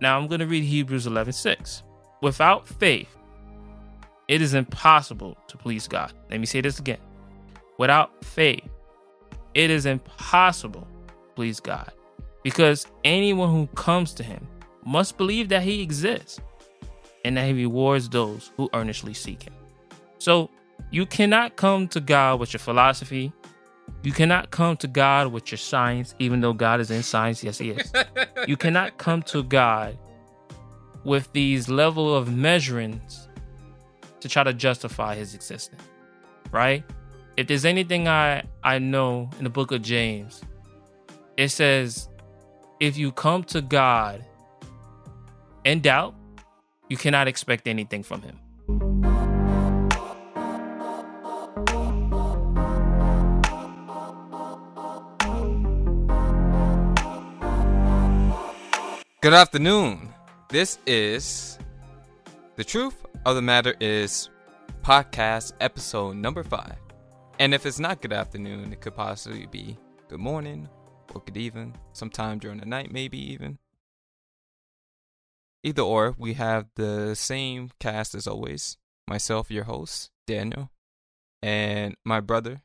Now I'm going to read Hebrews 11:6. Without faith, it is impossible to please God. Let me say this again. Without faith, it is impossible to please God because anyone who comes to him must believe that he exists and that he rewards those who earnestly seek him. So, you cannot come to God with your philosophy. You cannot come to God with your science, even though God is in science. Yes, He is. you cannot come to God with these level of measurements to try to justify His existence, right? If there's anything I I know in the book of James, it says, if you come to God in doubt, you cannot expect anything from Him. Good afternoon. This is The Truth of the Matter is podcast episode number five. And if it's not good afternoon, it could possibly be good morning or good even, sometime during the night, maybe even. Either or, we have the same cast as always. Myself, your host, Daniel, and my brother,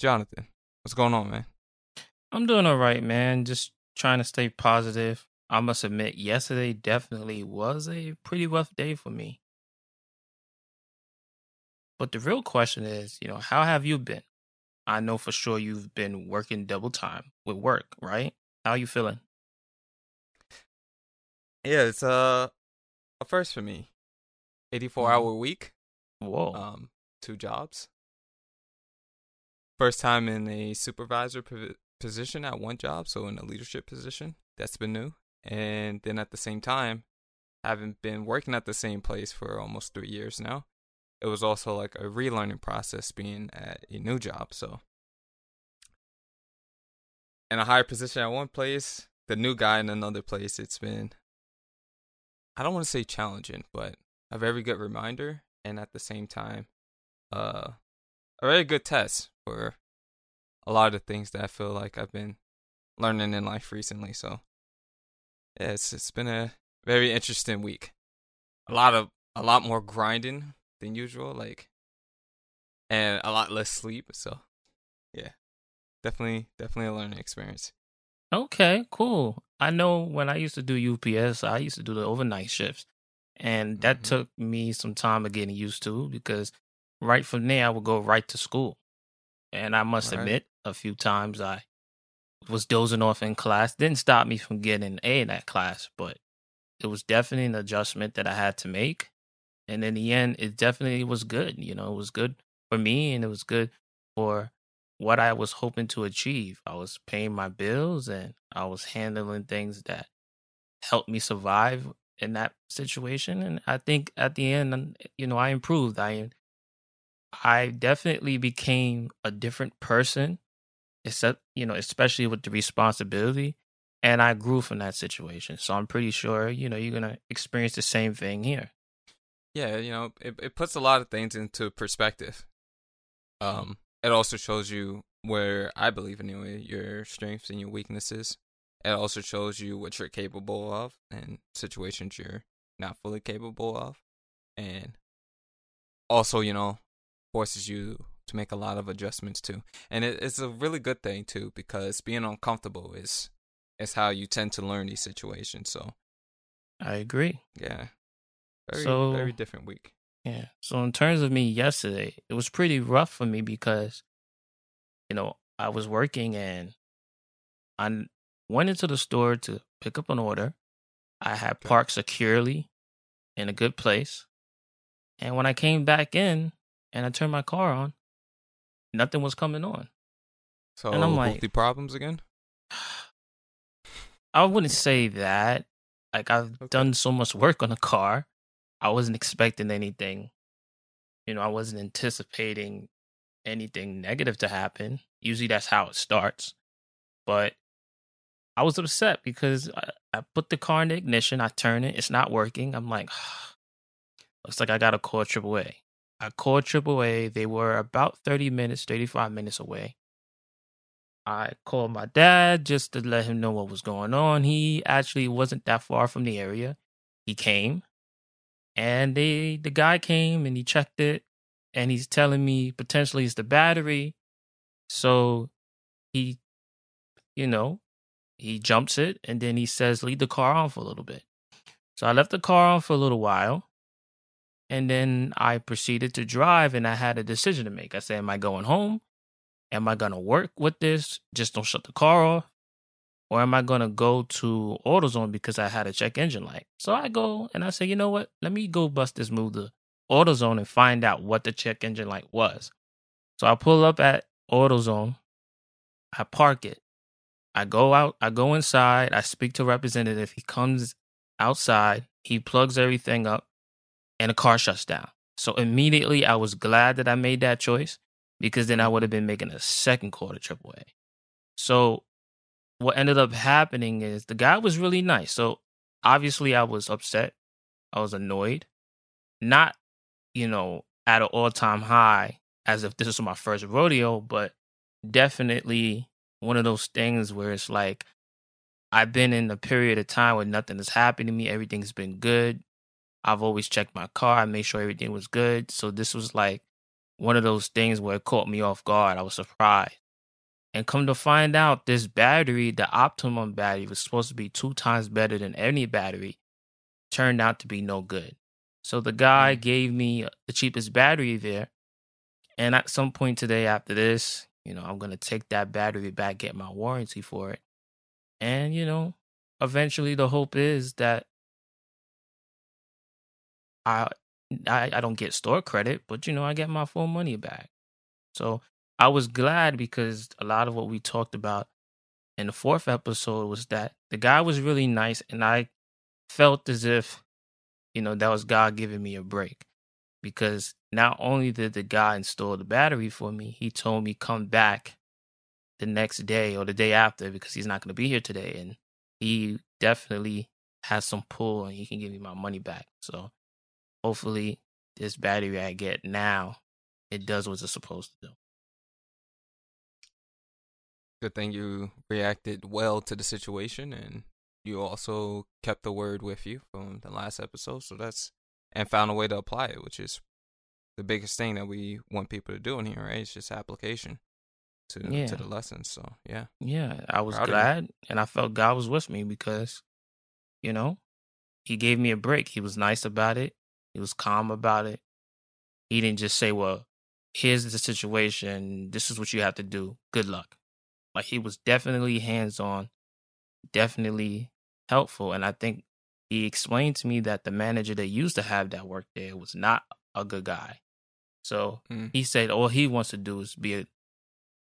Jonathan. What's going on, man? I'm doing all right, man. Just trying to stay positive. I must admit, yesterday definitely was a pretty rough day for me. But the real question is, you know, how have you been? I know for sure you've been working double time with work, right? How are you feeling? Yeah, it's uh, a first for me. 84 Mhm. hour week, Whoa. um, two jobs. First time in a supervisor position at one job, so in a leadership position. That's been new. And then at the same time, having been working at the same place for almost three years now, it was also like a relearning process being at a new job. So, in a higher position at one place, the new guy in another place, it's been, I don't want to say challenging, but a very good reminder. And at the same time, uh, a very good test for a lot of things that I feel like I've been learning in life recently. So, yeah, it's it's been a very interesting week. A lot of a lot more grinding than usual, like, and a lot less sleep. So, yeah, definitely definitely a learning experience. Okay, cool. I know when I used to do UPS, I used to do the overnight shifts. And that Mhm. took me some time of getting used to because right from there, I would go right to school. And I must admit, a few times I was dozing off in class. Didn't stop me from getting an A in that class, but it was definitely an adjustment that I had to make. And in the end, it definitely was good. You know, it was good for me and it was good for what I was hoping to achieve. I was paying my bills and I was handling things that helped me survive in that situation. And I think at the end, um, you know, I improved. I I definitely became a different person, except you know, especially with the responsibility. And I grew from that situation. So I'm pretty sure, you know, you're gonna experience the same thing here. Yeah, you know, it it puts a lot of things into perspective. Um, it also shows you where I believe anyway your strengths and your weaknesses. It also shows you what you're capable of and situations you're not fully capable of, and also you know forces you to make a lot of adjustments to, And it, it's a really good thing too because being uncomfortable is is how you tend to learn these situations. So I agree. yeah, very So- very different week. Yeah. So in terms of me yesterday, it was pretty rough for me because, you know, I was working and I went into the store to pick up an order. I had parked securely in a good place. And when I came back in and I turned my car on, nothing was coming on. So And I'm like- the problems again. I wouldn't say that. Like I've Okay. done so much work on the car. I wasn't expecting anything. You know, I wasn't anticipating anything negative to happen. Usually that's how it starts. But I was upset because I, I put the car in the ignition, I turn it, it's not working. I'm like, looks like I got to call AAA. I called AAA. They were about 30 minutes, 35 minutes away. I called my dad just to let him know what was going on. He actually wasn't that far from the area. He came and they the guy came and he checked it and he's telling me potentially it's the battery. So he you know, he jumps it and then he says leave the car on for a little bit. So I left the car on for a little while and then I proceeded to drive and I had a decision to make. I said, Am I going home? Am I going to work with this? Just don't shut the car off. Or am I going to go to AutoZone because I had a check engine light? So I go and I say, You know what? Let me go bust this move to AutoZone and find out what the check engine light was. So I pull up at AutoZone. I park it. I go out, I go inside, I speak to a representative. He comes outside, he plugs everything up and the car shuts down. So immediately I was glad that I made that choice because then I would have been making a second quarter AAA. So what ended up happening is the guy was really nice. So obviously I was upset. I was annoyed. Not, you know, at an all time high as if this was my first rodeo, but definitely one of those things where it's like I've been in a period of time where nothing has happened to me. Everything's been good. I've always checked my car. I made sure everything was good. So this was like one of those things where it caught me off guard. I was surprised. And come to find out, this battery, the Optima battery, was supposed to be two times better than any battery, turned out to be no good. So the guy mm. gave me the cheapest battery there. And at some point today, after this, you know, I'm going to take that battery back, get my warranty for it. And, you know, eventually the hope is that I, I I don't get store credit, but you know, I get my full money back. So I was glad because a lot of what we talked about in the fourth episode was that the guy was really nice and I felt as if, you know, that was God giving me a break. Because not only did the guy install the battery for me, he told me come back the next day or the day after because he's not going to be here today. And he definitely has some pull and he can give me my money back. So hopefully this battery I get now, it does what it's supposed to do. Good thing you reacted well to the situation and you also kept the word with you from the last episode. So that's and found a way to apply it, which is the biggest thing that we want people to do in here, right? It's just application to yeah. to the lessons. So yeah. Yeah. I was Proud glad and I felt God was with me because, you know, he gave me a break. He was nice about it. He was calm about it. He didn't just say, well, here's the situation. This is what you have to do. Good luck. Like he was definitely hands on, definitely helpful. And I think he explained to me that the manager that used to have that work there was not a good guy. So mm. he said all he wants to do is be a,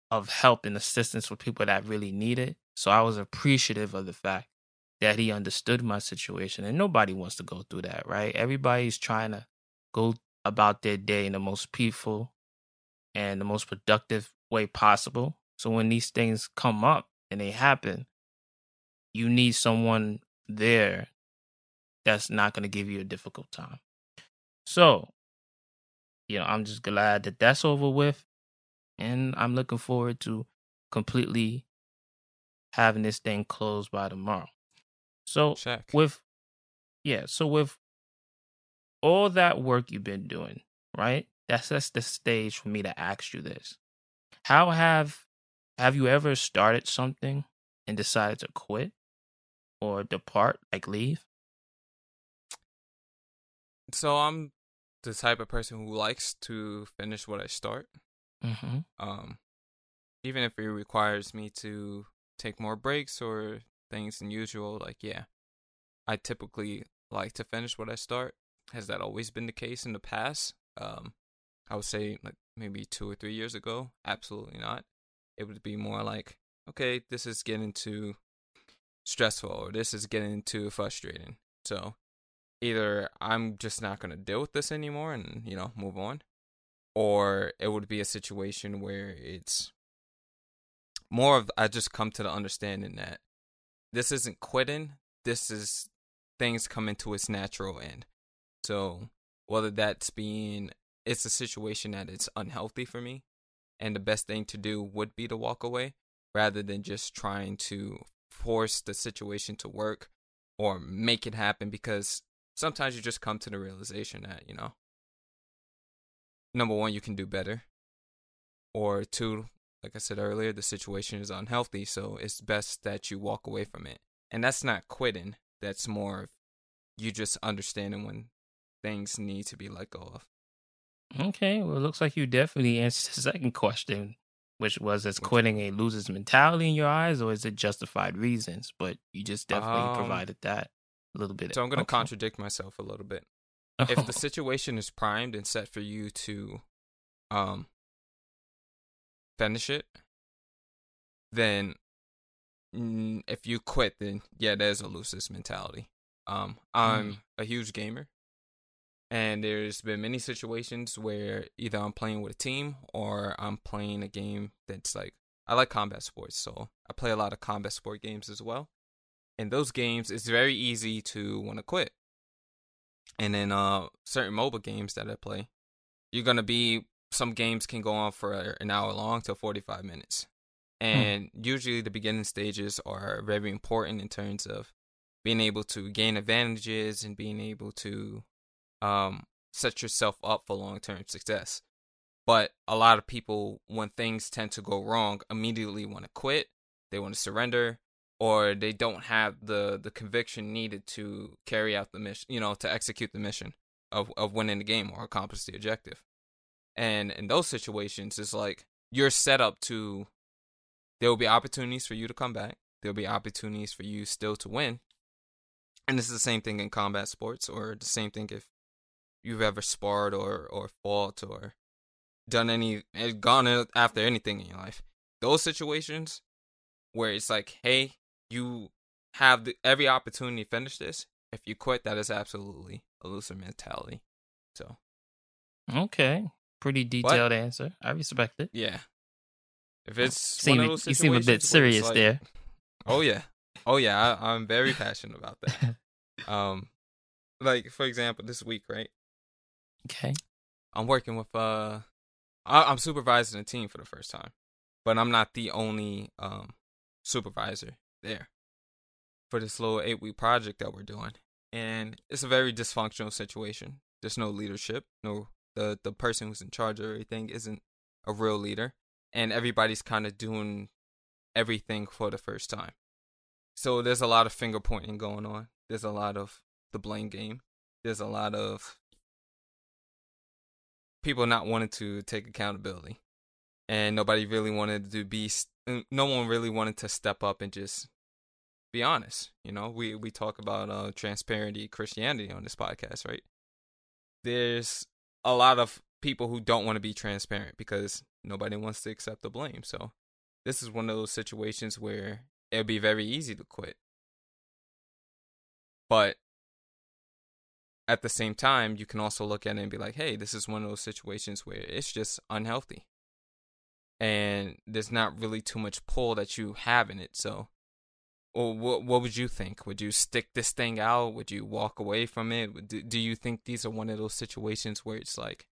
of help and assistance for people that really need it. So I was appreciative of the fact that he understood my situation. And nobody wants to go through that, right? Everybody's trying to go about their day in the most peaceful and the most productive way possible. So when these things come up and they happen, you need someone there that's not going to give you a difficult time. So, you know, I'm just glad that that's over with. And I'm looking forward to completely having this thing closed by tomorrow. So Check. with yeah, so with all that work you've been doing, right? That's that's the stage for me to ask you this. How have have you ever started something and decided to quit or depart, like leave? So I'm the type of person who likes to finish what I start. Mm-hmm. Um, even if it requires me to take more breaks or things than usual. Like, yeah, I typically like to finish what I start. Has that always been the case in the past? Um, I would say like maybe two or three years ago. Absolutely not. It would be more like, okay, this is getting too stressful or this is getting too frustrating. So either I'm just not going to deal with this anymore and, you know, move on, or it would be a situation where it's more of I just come to the understanding that this isn't quitting. This is things coming to its natural end. So whether that's being it's a situation that it's unhealthy for me and the best thing to do would be to walk away rather than just trying to force the situation to work or make it happen because sometimes you just come to the realization that, you know, number one, you can do better. Or two, like I said earlier, the situation is unhealthy, so it's best that you walk away from it. And that's not quitting. That's more of you just understanding when things need to be let go of. Okay, well, it looks like you definitely answered the second question, which was is quitting a loser's mentality in your eyes, or is it justified reasons? But you just definitely um, provided that a little bit. So I'm going to okay. contradict myself a little bit. if the situation is primed and set for you to um finish it, then if you quit, then yeah, there's a loser's mentality. Um, I'm mm. a huge gamer, and there's been many situations where either I'm playing with a team or I'm playing a game that's like I like combat sports, so I play a lot of combat sport games as well. In those games, it's very easy to want to quit. And in uh certain mobile games that I play, you're gonna be some games can go on for an hour long to 45 minutes. Hmm. And hmm. usually the beginning stages are very important in terms of being able to gain advantages and being able to um, set yourself up for long term success. But a lot of people, when things tend to go wrong, immediately want to quit. They want to surrender, or they don't have the the conviction needed to carry out the mission. You know, to execute the mission of of winning the game or accomplish the objective. And in those situations, it's like you're set up to. There will be opportunities for you to come back. There'll be opportunities for you still to win. And this is the same thing in combat sports, or the same thing if you've ever sparred or or fought or done any eh, gone after anything in your life. Those situations where it's like, hey, you have the, every opportunity to finish this. If you quit, that is absolutely a loser mentality. So, okay, pretty detailed answer. I respect it. Yeah. If it's seem, you seem a bit serious like, there. Oh yeah, oh yeah. I, I'm very passionate about that. um, like for example, this week, right? Okay. I'm working with uh I, am supervising a team for the first time. But I'm not the only um supervisor there for this little eight week project that we're doing. And it's a very dysfunctional situation. There's no leadership. No the the person who's in charge of everything isn't a real leader. And everybody's kind of doing everything for the first time. So there's a lot of finger pointing going on. There's a lot of the blame game. There's a lot of people not wanting to take accountability, and nobody really wanted to be. No one really wanted to step up and just be honest. You know, we we talk about uh, transparency, Christianity on this podcast, right? There's a lot of people who don't want to be transparent because nobody wants to accept the blame. So this is one of those situations where it'd be very easy to quit. But at the same time, you can also look at it and be like, hey, this is one of those situations where it's just unhealthy. And there's not really too much pull that you have in it. So, well, what, what would you think? Would you stick this thing out? Would you walk away from it? Do, do you think these are one of those situations where it's like,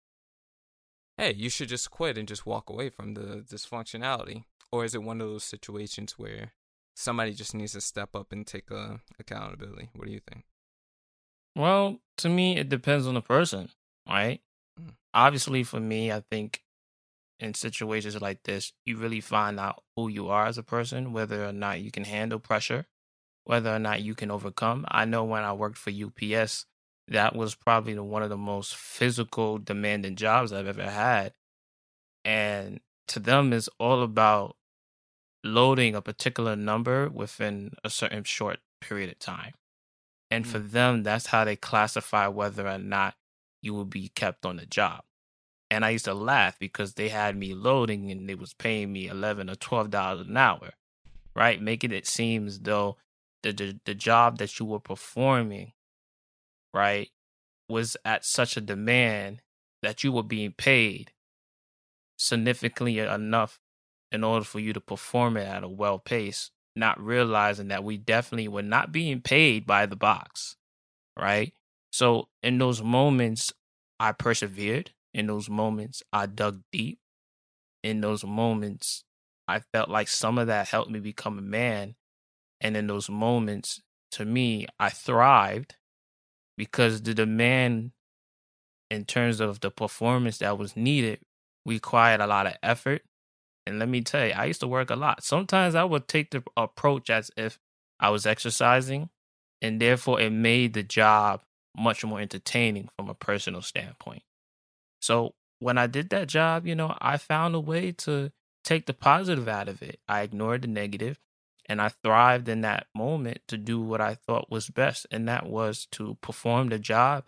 hey, you should just quit and just walk away from the dysfunctionality? Or is it one of those situations where somebody just needs to step up and take uh, accountability? What do you think? Well, to me, it depends on the person, right? Mm. Obviously, for me, I think in situations like this, you really find out who you are as a person, whether or not you can handle pressure, whether or not you can overcome. I know when I worked for UPS, that was probably the, one of the most physical, demanding jobs I've ever had. And to them, it's all about loading a particular number within a certain short period of time. And for mm. them, that's how they classify whether or not you will be kept on the job. And I used to laugh because they had me loading and they was paying me eleven or twelve dollars an hour, right? Making it seem as though the, the the job that you were performing, right, was at such a demand that you were being paid significantly enough in order for you to perform it at a well pace not realizing that we definitely were not being paid by the box, right? So in those moments, I persevered. In those moments, I dug deep. In those moments, I felt like some of that helped me become a man. And in those moments, to me, I thrived because the demand in terms of the performance that was needed required a lot of effort. And let me tell you, I used to work a lot. Sometimes I would take the approach as if I was exercising, and therefore it made the job much more entertaining from a personal standpoint. So when I did that job, you know, I found a way to take the positive out of it. I ignored the negative and I thrived in that moment to do what I thought was best, and that was to perform the job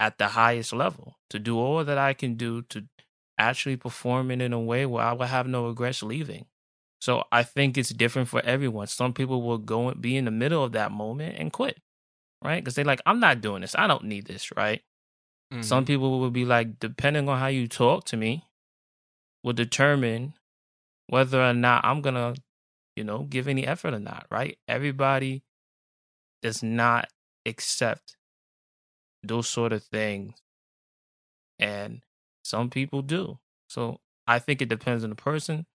at the highest level, to do all that I can do to actually perform it in a way where I will have no regrets leaving. So I think it's different for everyone. Some people will go and be in the middle of that moment and quit, right? Because they're like, I'm not doing this. I don't need this, right? Mm-hmm. Some people will be like, depending on how you talk to me, will determine whether or not I'm going to, you know, give any effort or not, right? Everybody does not accept those sort of things. And some people do. So I think it depends on the person.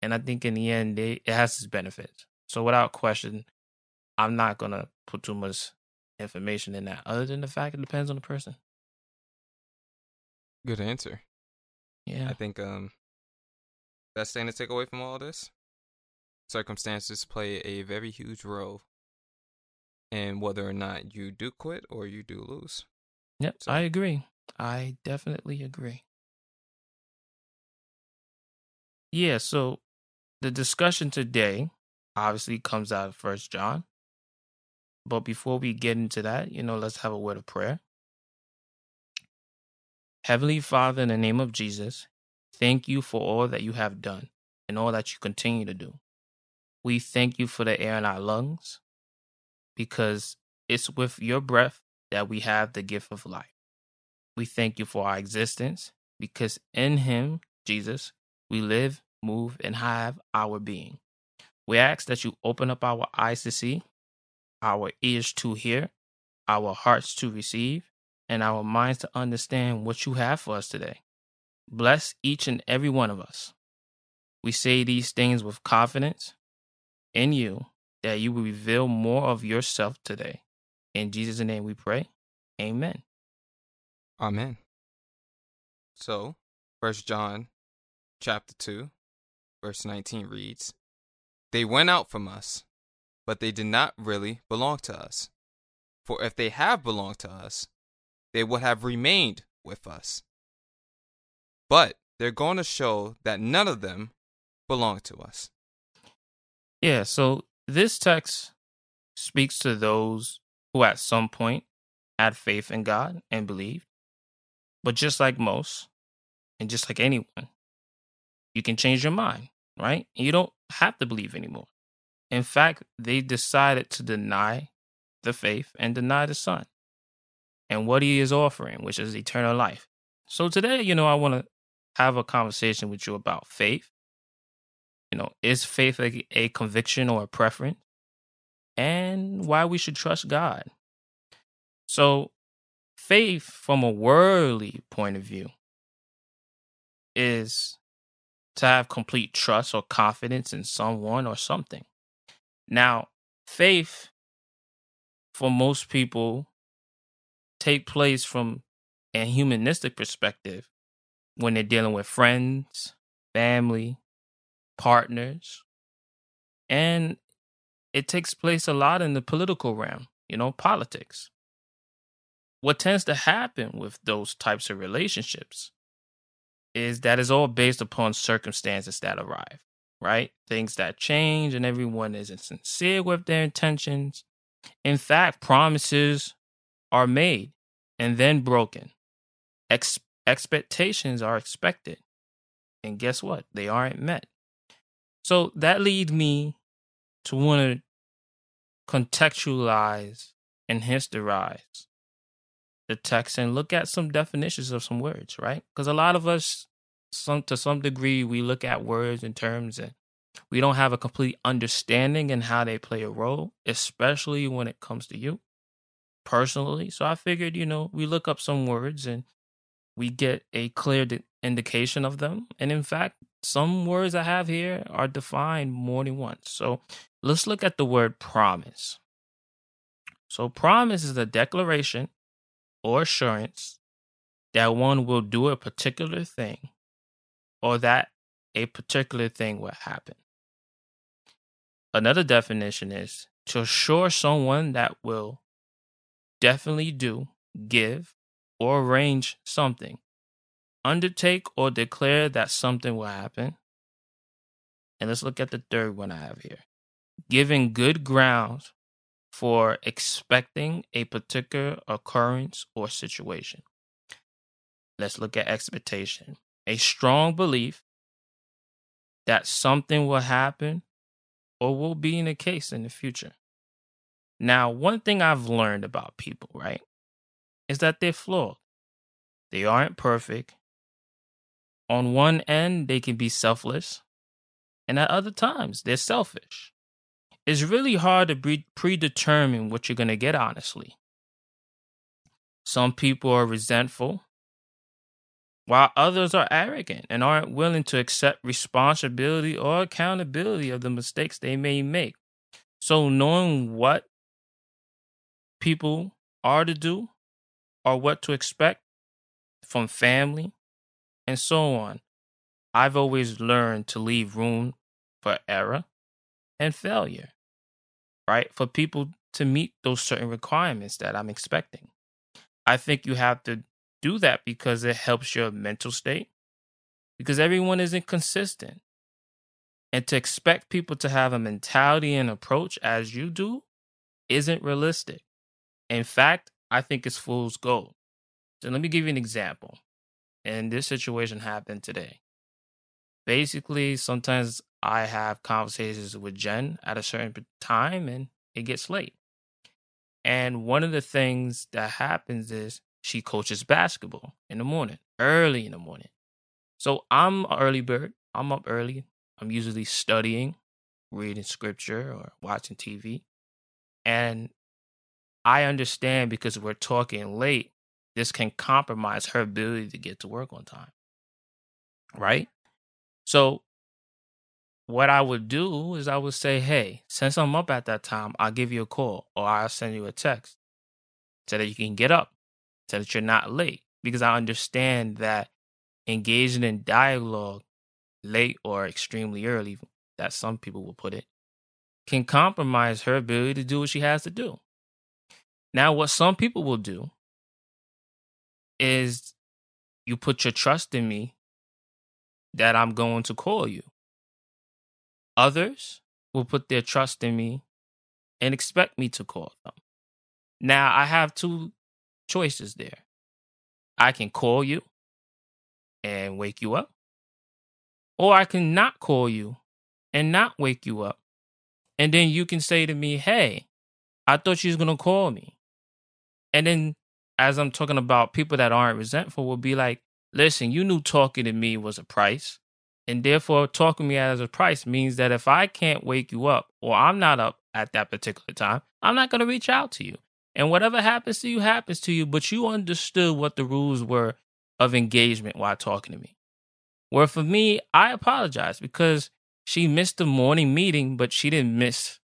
And I think in the end, they, it has its benefits. So without question, I'm not going to put too much information in that other than the fact it depends on the person. Good answer. Yeah. I think um best thing to take away from all this circumstances play a very huge role in whether or not you do quit or you do lose. Yep, so. I agree. I definitely agree. Yeah, so the discussion today obviously comes out of First John. But before we get into that, you know, let's have a word of prayer. Heavenly Father, in the name of Jesus, thank you for all that you have done and all that you continue to do. We thank you for the air in our lungs because it's with your breath that we have the gift of life. We thank you for our existence because in Him, Jesus, we live, move, and have our being. We ask that you open up our eyes to see, our ears to hear, our hearts to receive, and our minds to understand what you have for us today. Bless each and every one of us. We say these things with confidence in you that you will reveal more of yourself today. In Jesus' name we pray. Amen. Amen. So, First John chapter 2, verse 19 reads, They went out from us, but they did not really belong to us. For if they have belonged to us, they would have remained with us. But they're going to show that none of them belong to us. Yeah, so this text speaks to those who at some point had faith in God and believed. But just like most, and just like anyone, you can change your mind, right? You don't have to believe anymore. In fact, they decided to deny the faith and deny the Son and what he is offering, which is eternal life. So today, you know, I want to have a conversation with you about faith. You know, is faith a, a conviction or a preference? And why we should trust God. So, faith from a worldly point of view is to have complete trust or confidence in someone or something. Now, faith for most people take place from a humanistic perspective when they're dealing with friends, family, partners. And it takes place a lot in the political realm, you know, politics. What tends to happen with those types of relationships is that it's all based upon circumstances that arrive, right? Things that change and everyone isn't sincere with their intentions. In fact, promises are made and then broken. Ex- expectations are expected. And guess what? They aren't met. So that leads me to want to contextualize and historize the text and look at some definitions of some words, right? Because a lot of us, some to some degree, we look at words and terms and we don't have a complete understanding in how they play a role, especially when it comes to you personally. So I figured, you know, we look up some words and we get a clear de- indication of them. And in fact, some words I have here are defined more than once. So let's look at the word promise. So, promise is a declaration or assurance that one will do a particular thing or that a particular thing will happen. Another definition is to assure someone that will definitely do, give, or arrange something, undertake or declare that something will happen. And let's look at the third one I have here giving good grounds for expecting a particular occurrence or situation. Let's look at expectation a strong belief that something will happen or will be in the case in the future. Now, one thing I've learned about people, right, is that they're flawed. They aren't perfect. On one end, they can be selfless, and at other times, they're selfish. It's really hard to pre- predetermine what you're going to get, honestly. Some people are resentful, while others are arrogant and aren't willing to accept responsibility or accountability of the mistakes they may make. So, knowing what people are to do or what to expect from family and so on, I've always learned to leave room for error and failure, right? For people to meet those certain requirements that I'm expecting. I think you have to do that because it helps your mental state, because everyone isn't consistent. And to expect people to have a mentality and approach as you do isn't realistic. In fact, I think it's fool's gold. So let me give you an example. And this situation happened today. Basically, sometimes I have conversations with Jen at a certain time and it gets late. And one of the things that happens is she coaches basketball in the morning, early in the morning. So I'm an early bird. I'm up early. I'm usually studying, reading scripture, or watching TV. And I understand because we're talking late, this can compromise her ability to get to work on time. Right? So, what I would do is I would say, hey, since I'm up at that time, I'll give you a call or I'll send you a text so that you can get up so that you're not late. Because I understand that engaging in dialogue late or extremely early, that some people will put it, can compromise her ability to do what she has to do. Now, what some people will do is you put your trust in me that I'm going to call you. Others will put their trust in me and expect me to call them. Now, I have two choices there. I can call you and wake you up, or I can not call you and not wake you up. And then you can say to me, Hey, I thought you was going to call me. And then, as I'm talking about people that aren't resentful, will be like, Listen, you knew talking to me was a price. And therefore, talking to me as a price means that if I can't wake you up or I'm not up at that particular time, I'm not going to reach out to you. And whatever happens to you, happens to you. But you understood what the rules were of engagement while talking to me. Where for me, I apologize because she missed the morning meeting, but she didn't miss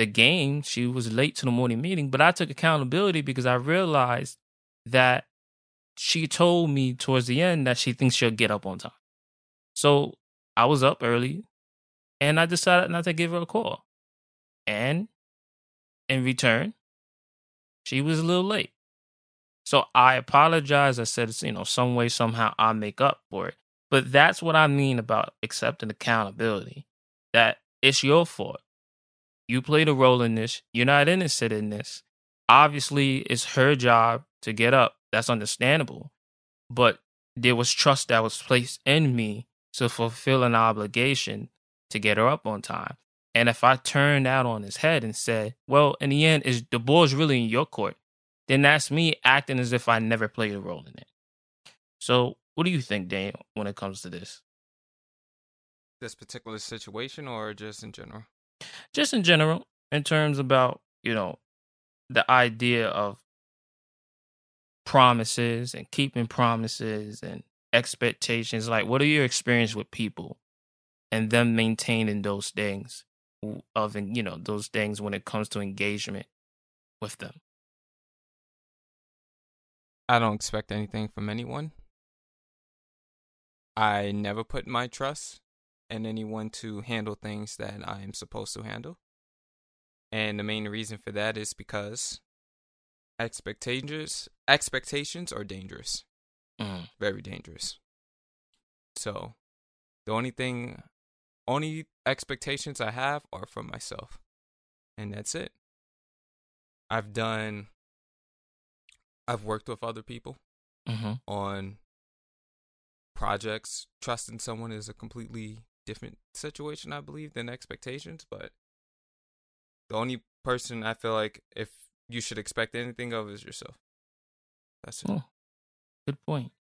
the game. She was late to the morning meeting, but I took accountability because I realized that she told me towards the end that she thinks she'll get up on time. So I was up early and I decided not to give her a call. And in return, she was a little late. So I apologize. I said, you know, some way, somehow I'll make up for it. But that's what I mean about accepting accountability. That it's your fault. You played a role in this. You're not innocent in this. Obviously, it's her job to get up. That's understandable. But there was trust that was placed in me to fulfill an obligation to get her up on time. And if I turned that on his head and said, well, in the end, is the ball's really in your court, then that's me acting as if I never played a role in it. So what do you think, Daniel, when it comes to this? This particular situation or just in general? Just in general, in terms about, you know, the idea of promises and keeping promises and expectations? Like, what are your experience with people and them maintaining those things of, you know, those things when it comes to engagement with them? I don't expect anything from anyone. I never put my trust in anyone to handle things that I am supposed to handle. And the main reason for that is because expectations expectations are dangerous. Mm. Very dangerous. So, the only thing only expectations I have are from myself. And that's it. I've done I've worked with other people mm-hmm. on projects. Trusting someone is a completely different situation, I believe, than expectations. But the only person I feel like if you should expect anything of is yourself. That's it. Oh, good point.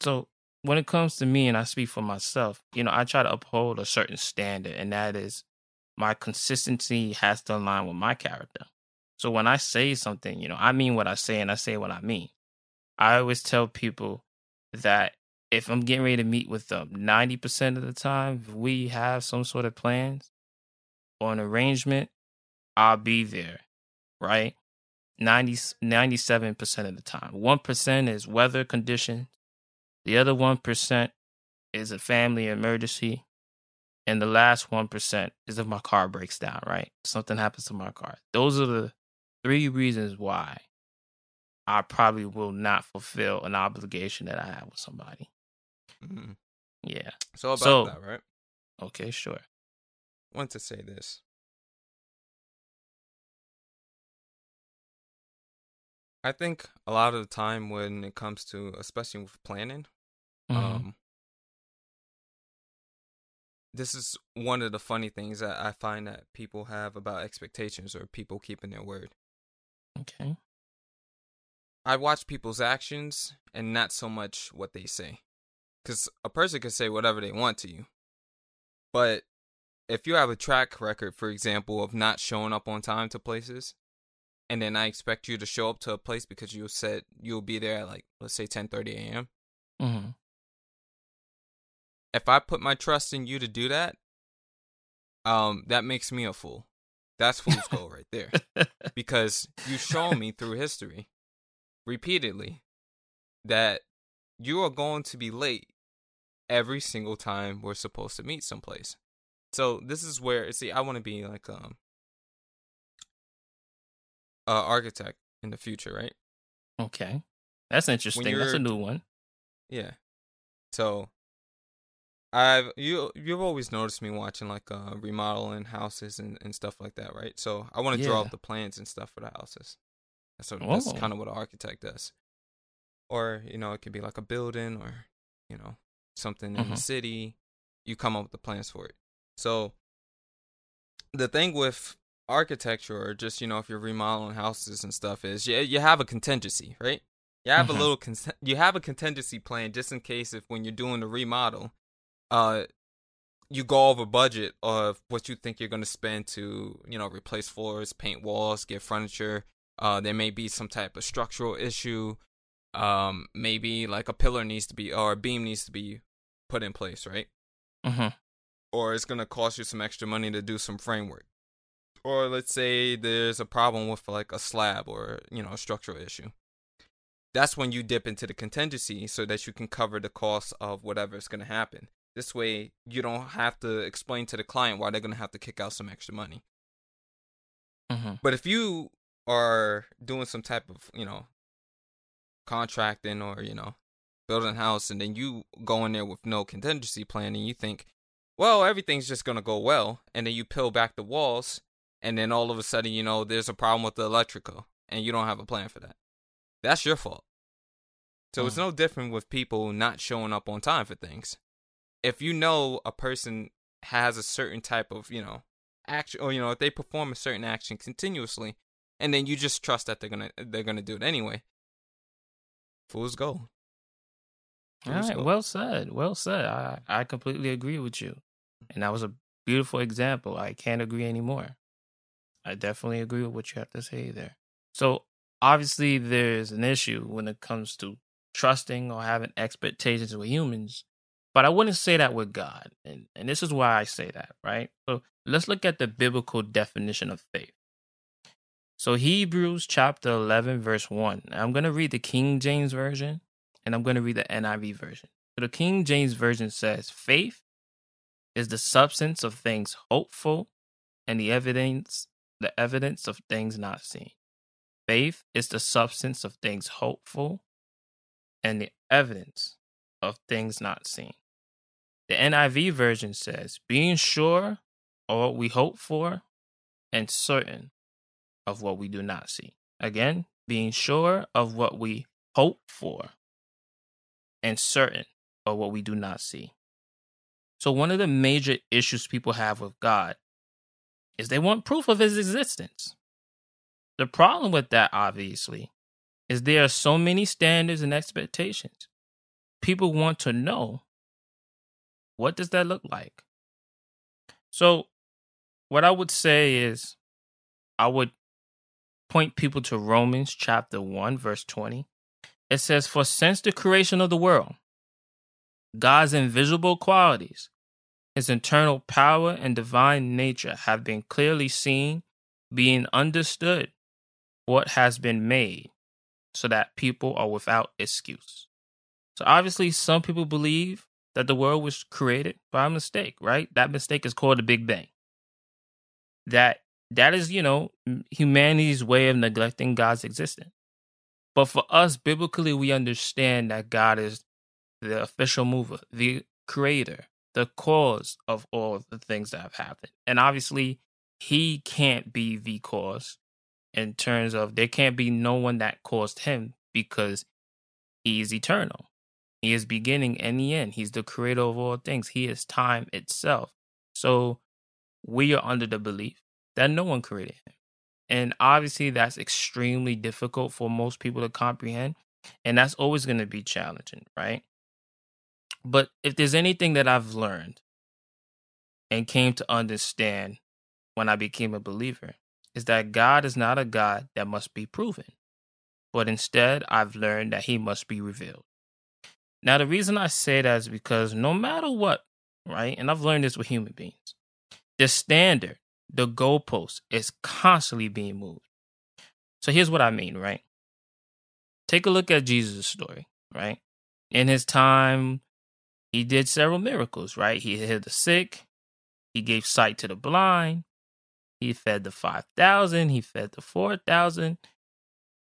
So when it comes to me, and I speak for myself, you know, I try to uphold a certain standard, and that is my consistency has to align with my character. So when I say something, you know, I mean what I say, and I say what I mean. I always tell people that if I'm getting ready to meet with um, them, 90% of the time, we have some sort of plans or an arrangement, I'll be there, right? 90, 97% of the time. 1% is weather conditions. The other 1% is a family emergency. And the last 1% is if my car breaks down, right? Something happens to my car. Those are the three reasons why I probably will not fulfill an obligation that I have with somebody. Mm-hmm. Yeah. So about So- that, right? Okay, sure. I want to say this. I think a lot of the time when it comes to, especially with planning, Mhm. um, this is one of the funny things that I find that people have about expectations or people keeping their word. okay. I watch people's actions and not so much what they say. Because a person can say whatever they want to you. But if you have a track record, for example, of not showing up on time to places, and then I expect you to show up to a place because you said you'll be there at like, let's say 10.30 a.m. hmm If I put my trust in you to do that, um, that makes me a fool. That's fool's gold right there. because you show me through history repeatedly that you are going to be late every single time we're supposed to meet someplace. So this is where see I want to be like um a architect in the future, right? okay. That's interesting. That's a new one. Yeah. So I've you you've always noticed me watching like uh remodeling houses and, and stuff like that, right? So I want to draw up the plans and stuff for the houses. So that's Oh. kind of what an architect does. Or, you know, it could be like a building or, you know, something in the Mhm. city. You come up with the plans for it. So the thing with architecture or just, you know, if you're remodeling houses and stuff is you, you have a contingency, right? You have Mhm. a little con- you have a contingency plan just in case if when you're doing the remodel, uh you go over budget of what you think you're going to spend to, you know, replace floors, paint walls, get furniture. Uh there may be some type of structural issue. Um maybe like a pillar needs to be or a beam needs to be put in place, right? hmm or it's going to cost you some extra money to do some framework. Or let's say there's a problem with like a slab or, you know, a structural issue. That's when you dip into the contingency so that you can cover the cost of whatever is going to happen. This way, you don't have to explain to the client why they're going to have to kick out some extra money. hmm But if you are doing some type of, you know, contracting or, you know, building a house and then you go in there with no contingency plan and you think, well, everything's just going to go well. And then you peel back the walls and then all of a sudden, you know, there's a problem with the electrical and you don't have a plan for that. That's your fault. So it's Mm. no different with people not showing up on time for things. If you know a person has a certain type of, you know, action or you know, if they perform a certain action continuously and then you just trust that they're going to they're going to do it anyway. Fools go. All Fools right. go. Well said. Well said. I, I completely agree with you. And that was a beautiful example. I can't agree anymore. I definitely agree with what you have to say there. So obviously there's an issue when it comes to trusting or having expectations with humans. But I wouldn't say that with God. And, and this is why I say that, right? So let's look at the biblical definition of faith. So Hebrews chapter 11, verse 1. I'm going to read the King James Version and I'm going to read the NIV version. So the King James Version says, Faith is the substance of things hoped for and the evidence the evidence of things not seen. Faith is the substance of things hoped for and the evidence of things not seen. The NIV version says, being sure of what we hope for and certain of what we do not see. Again, being sure of what we hope for and certain of what we do not see. So, one of the major issues people have with God is they want proof of his existence. The problem with that, obviously, is there are so many standards and expectations. People want to know what does that look like? So, what I would say is, I would point people to Romans chapter 1, verse 20. It says, For since the creation of the world, God's invisible qualities, his internal power and divine nature have been clearly seen, being understood what has been made, so that people are without excuse. So obviously, some people believe that the world was created by a mistake, right? That mistake is called the Big Bang. That that is, you know, humanity's way of neglecting God's existence. But for us, biblically, we understand that God is the official mover, the creator, the cause of all the things that have happened. And obviously, he can't be the cause in terms of there can't be no one that caused him because he is eternal. He is beginning and the end. He's the creator of all things. He is time itself. So we are under the belief that no one created him. And obviously, that's extremely difficult for most people to comprehend. And that's always going to be challenging, right? But if there's anything that I've learned and came to understand when I became a believer, is that God is not a God that must be proven, but instead I've learned that he must be revealed. Now, the reason I say that is because no matter what, right, and I've learned this with human beings, the standard, the goalpost is constantly being moved. So here's what I mean, right? Take a look at Jesus' story, right? In his time, he did several miracles, right? He healed the sick, he gave sight to the blind, he fed the 5,000, he fed the 4,000.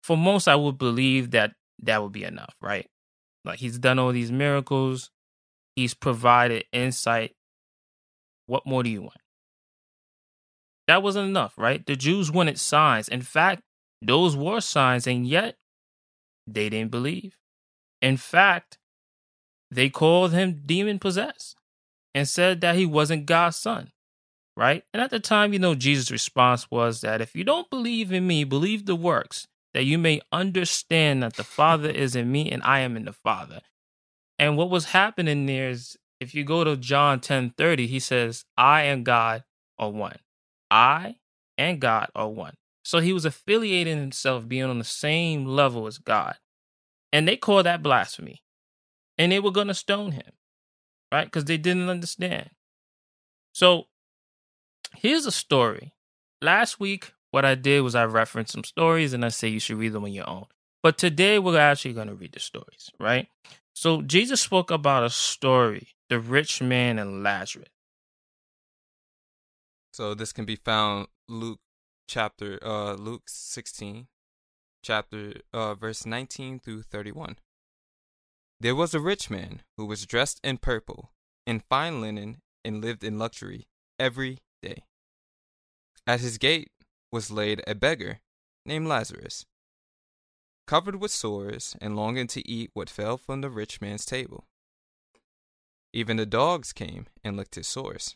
For most, I would believe that that would be enough, right? Like he's done all these miracles, he's provided insight. What more do you want? That wasn't enough, right? The Jews wanted signs. In fact, those were signs, and yet they didn't believe. In fact, they called him demon possessed and said that he wasn't God's son right? And at the time, you know, Jesus' response was that if you don't believe in me, believe the works, that you may understand that the Father is in me and I am in the Father. And what was happening there is if you go to John 10 30, he says, I and God are one. I and God are one. So he was affiliating himself being on the same level as God. And they call that blasphemy. And they were going to stone him, right? Because they didn't understand. So Here's a story. Last week, what I did was I referenced some stories and I say you should read them on your own. But today, we're actually going to read the stories, right? So, Jesus spoke about a story the rich man and Lazarus. So, this can be found Luke chapter, uh, Luke 16, chapter, uh, verse 19 through 31. There was a rich man who was dressed in purple, in fine linen, and lived in luxury every day. At his gate was laid a beggar named Lazarus, covered with sores and longing to eat what fell from the rich man's table. Even the dogs came and licked his sores.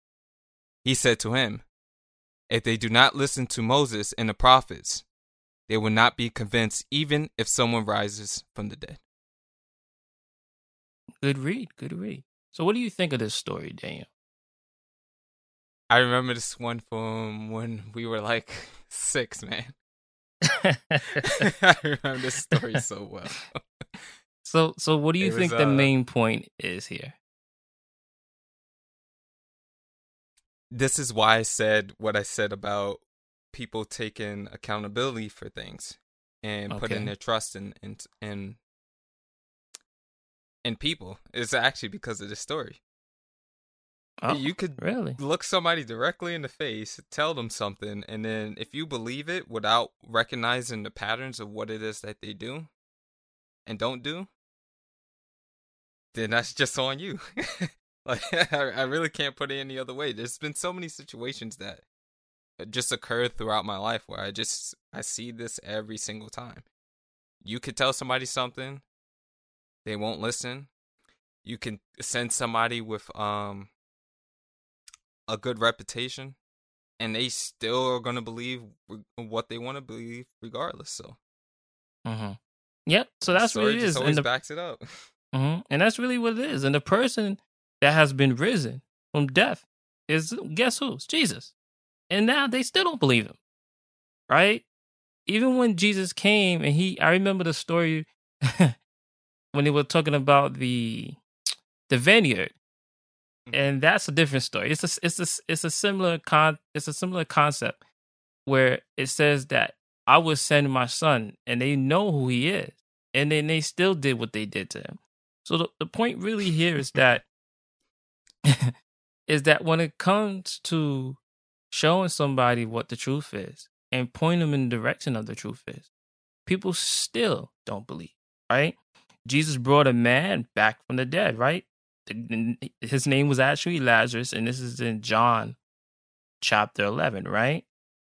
He said to him, If they do not listen to Moses and the prophets, they will not be convinced even if someone rises from the dead. Good read. Good read. So, what do you think of this story, Daniel? I remember this one from when we were like six, man. I remember this story so well. so, so what do you It think was, the uh, main point is here? This is why I said what I said about people taking accountability for things and putting their trust in in in in people. It's actually because of this story. Oh, you could really? look somebody directly in the face, tell them something, and then if you believe it without recognizing the patterns of what it is that they do and don't do, then that's just on you. like I, I really can't put it any other way. There's been so many situations that just occurred throughout my life where I just I see this every single time. You could tell somebody something, they won't listen. You can send somebody with um a good reputation and they still are going to believe what they want to believe regardless so Mm-hmm. Yep. So that's what it is, always and the, backs it up mhm, and that's really what it is. And the person that has been risen from death is guess who? It's Jesus. And now they still don't believe him, right? Even when Jesus came and he, I remember the story when they were talking about the the vineyard, Mhm. and that's a different story. It's a it's a it's a similar con it's a similar concept where it says that I will send my son, and they know who he is, and then they still did what they did to him. So the, the point really here is that is that when it comes to showing somebody what the truth is and pointing them in the direction of the truth is, people still don't believe, right? Jesus brought a man back from the dead, right? His name was actually Lazarus, and this is in John chapter 11, right?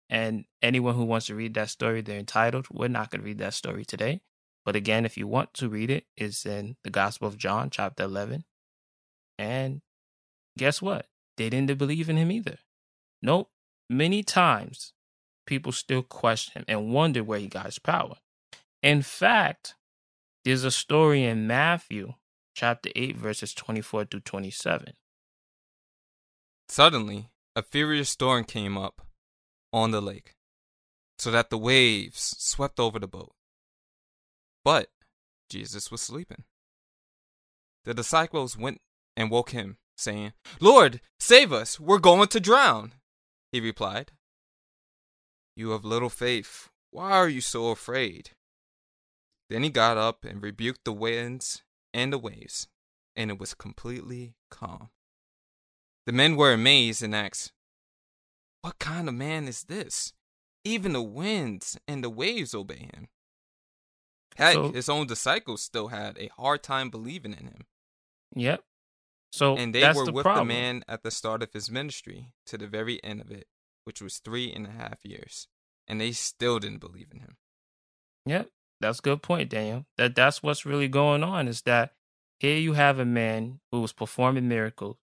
And anyone who wants to read that story, they're entitled. We're not going to read that story today. But again, if you want to read it, it's in the Gospel of John, chapter 11. And guess what? They didn't believe in him either. Nope. Many times, people still question him and wonder where he got his power. In fact, there's a story in Matthew, chapter 8, verses 24 through 27. suddenly a furious storm came up on the lake so that the waves swept over the boat but jesus was sleeping the disciples went and woke him saying lord save us we're going to drown he replied you have little faith why are you so afraid then he got up and rebuked the winds and the waves and it was completely calm the men were amazed and asked, What kind of man is this? Even the winds and the waves obey him. Heck, So- his own disciples still had a hard time believing in him. Yep. So And they that's were the with problem. the man at the start of his ministry to the very end of it, which was three and a half years. And they still didn't believe in him. Yep, that's a good point, Daniel. That that's what's really going on is that here you have a man who was performing miracles,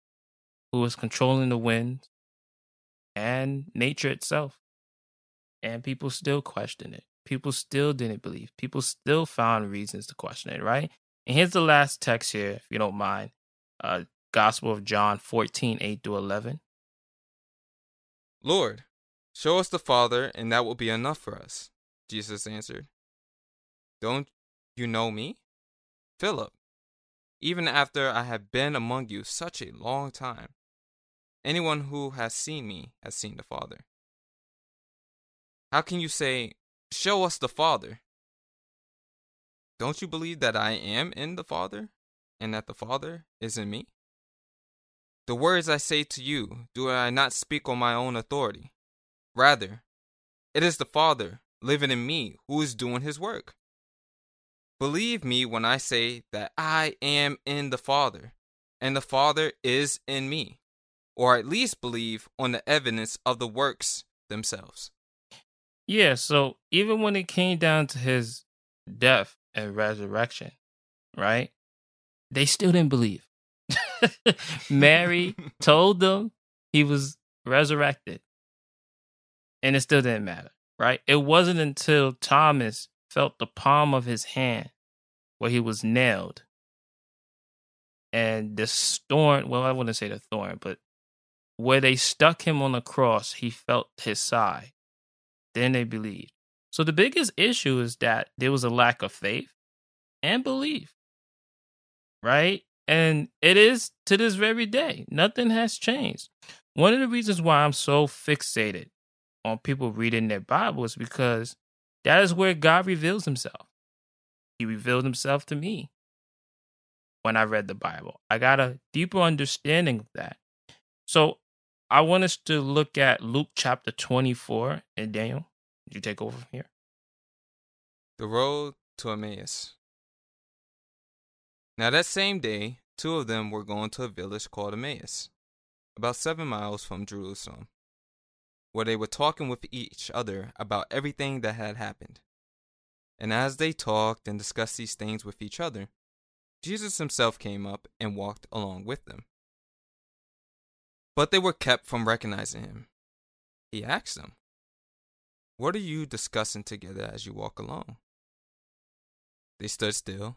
who was controlling the winds and nature itself, and people still question it. people still didn't believe. People still found reasons to question it, right? And here's the last text here, if you don't mind. Uh, Gospel of John 14, 8 to 11. Lord, show us the Father, and that will be enough for us. Jesus answered. Don't you know me? Philip, even after I have been among you such a long time, anyone who has seen me has seen the Father. How can you say, Show us the Father? Don't you believe that I am in the Father, and that the Father is in me? The words I say to you, do I not speak on my own authority? Rather, it is the Father living in me who is doing his work. Believe me when I say that I am in the Father, and the Father is in me, or at least believe on the evidence of the works themselves. Yeah, so even when it came down to his death and resurrection, right? They still didn't believe. Mary told them he was resurrected. And it still didn't matter, right? It wasn't until Thomas felt the palm of his hand where he was nailed. And the thorn, well, I wouldn't say the thorn, but where they stuck him on the cross, he felt his side. Then they believed. So the biggest issue is that there was a lack of faith and belief. Right? And it is to this very day. Nothing has changed. One of the reasons why I'm so fixated on people reading their Bible is because that is where God reveals himself. He revealed himself to me when I read the Bible. I got a deeper understanding of that. So I want us to look at Luke chapter 24. And Daniel, you take over from here. The road to Emmaus. Now that same day, two of them were going to a village called Emmaus, about seven miles from Jerusalem, where they were talking with each other about everything that had happened. And as they talked and discussed these things with each other, Jesus himself came up and walked along with them. But they were kept from recognizing him. He asked them, What are you discussing together as you walk along? They stood still,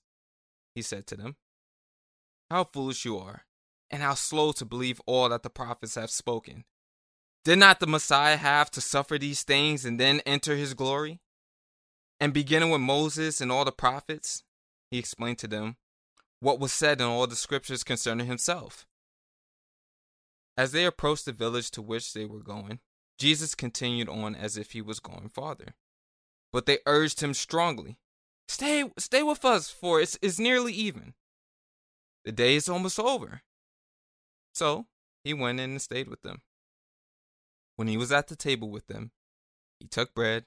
He said to them, How foolish you are, and how slow to believe all that the prophets have spoken. Did not the Messiah have to suffer these things and then enter his glory? And beginning with Moses and all the prophets, he explained to them what was said in all the scriptures concerning himself. As they approached the village to which they were going, Jesus continued on as if he was going farther. But they urged him strongly, Stay, stay with us, for it's, it's nearly even. The day is almost over. So he went in and stayed with them. When he was at the table with them, he took bread,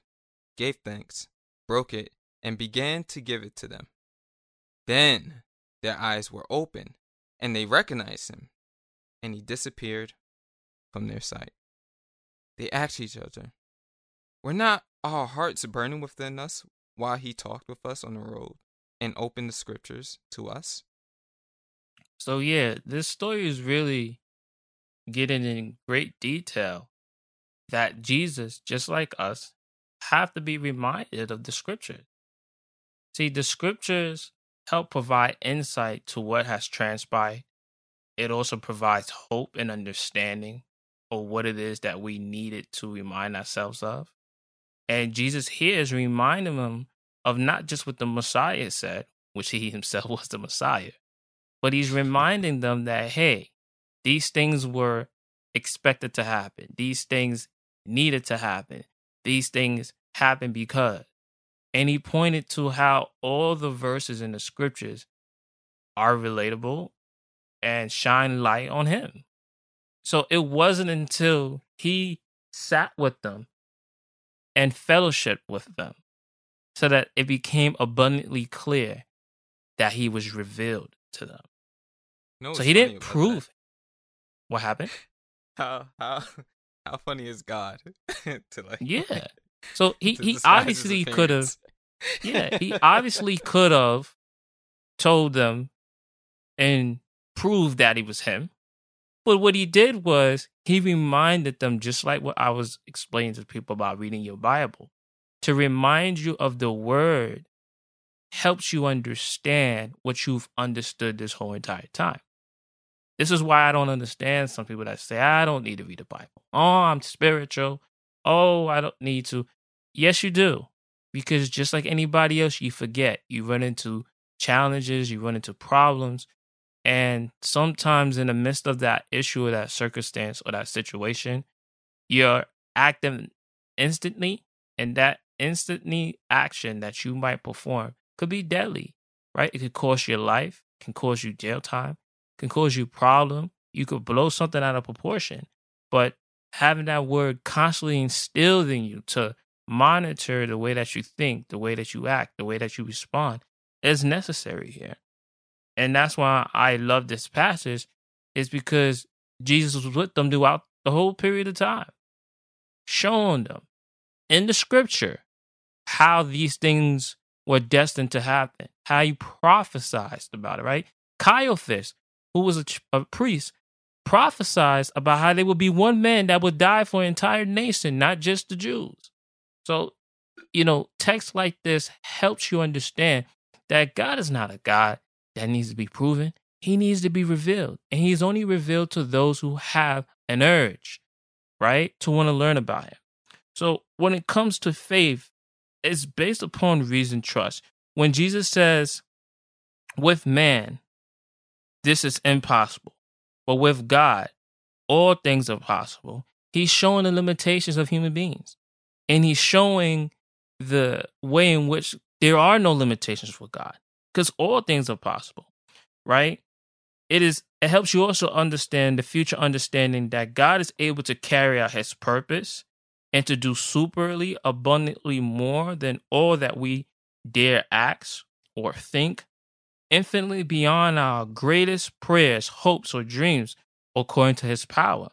gave thanks, broke it, and began to give it to them. Then their eyes were open, and they recognized him, and he disappeared from their sight. They asked each other, Were not our hearts burning within us while he talked with us on the road and opened the scriptures to us? So, yeah, this story is really getting in great detail that Jesus, just like us, have to be reminded of the scriptures. See, the scriptures help provide insight to what has transpired. It also provides hope and understanding of what it is that we needed to remind ourselves of. And Jesus here is reminding them of not just what the Messiah said, which he himself was the Messiah, but he's reminding them that, hey, these things were expected to happen. These things needed to happen. These things happened because. And he pointed to how all the verses in the scriptures are relatable and shine light on him. So it wasn't until he sat with them and fellowship with them so that it became abundantly clear that he was revealed to them. You know so he didn't prove that? What happened? how how how funny is God to like Yeah. So he, he obviously could have yeah, he obviously could have told them and proved that he was him. But what he did was he reminded them, just like what I was explaining to people about reading your Bible, to remind you of the word helps you understand what you've understood this whole entire time. This is why I don't understand some people that say, I don't need to read the Bible. Oh, I'm spiritual. Oh, I don't need to. Yes, you do. Because just like anybody else, you forget. You run into challenges, you run into problems. And sometimes in the midst of that issue or that circumstance or that situation, you're acting instantly. And that instantly action that you might perform could be deadly, right? It could cost your life, can cause you jail time, can cause you problem. You could blow something out of proportion. But having that word constantly instilled in you to monitor the way that you think, the way that you act, the way that you respond is necessary here. And that's why I love this passage, is because Jesus was with them throughout the whole period of time, showing them in the scripture how these things were destined to happen, how he prophesied about it, right? Caiaphas, who was a, a priest, prophesied about how there would be one man that would die for an entire nation, not just the Jews. So, you know, text like this helps you understand that God is not a God that needs to be proven. He needs to be revealed. And he's only revealed to those who have an urge, right? To want to learn about him. So when it comes to faith, it's based upon reason trust. When Jesus says, with man, this is impossible, but with God, all things are possible, he's showing the limitations of human beings. And he's showing the way in which there are no limitations for God because all things are possible, right? It is it helps you also understand the future understanding that God is able to carry out his purpose and to do superly abundantly more than all that we dare ask or think, infinitely beyond our greatest prayers, hopes, or dreams, according to his power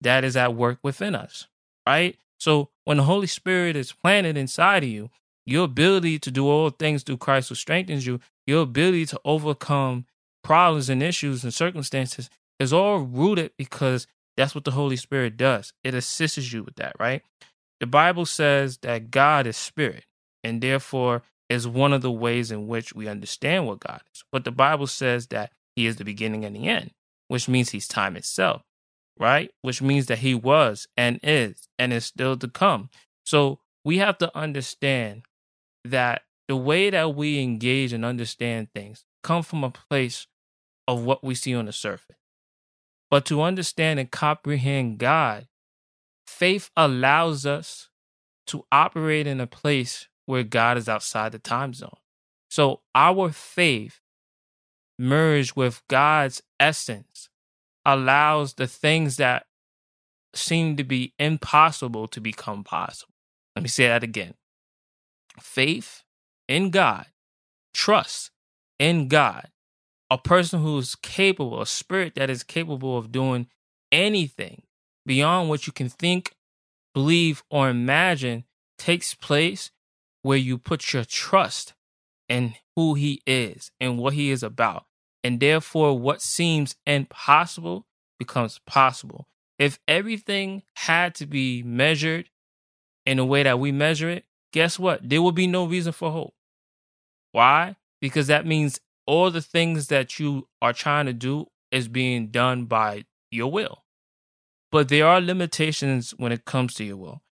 that is at work within us, right? So when the Holy Spirit is planted inside of you, your ability to do all things through Christ who strengthens you, your ability to overcome problems and issues and circumstances is all rooted because that's what the Holy Spirit does. It assists you with that, right? The Bible says that God is spirit, and therefore is one of the ways in which we understand what God is. But the Bible says that He is the beginning and the end, which means He's time itself, right? Which means that He was and is and is still to come. So we have to understand that the way that we engage and understand things come from a place of what we see on the surface. But to understand and comprehend God, faith allows us to operate in a place where God is outside the time zone. So our faith merged with God's essence allows the things that seem to be impossible to become possible. Let me say that again. Faith in God, trust in God, a person who's capable, a spirit that is capable of doing anything beyond what you can think, believe, or imagine takes place where you put your trust in who he is and what he is about. And therefore, what seems impossible becomes possible. If everything had to be measured in the way that we measure it, guess what? There would be no reason for hope. Why? Because that means all the things that you are trying to do is being done by your will. But there are limitations when it comes to your will.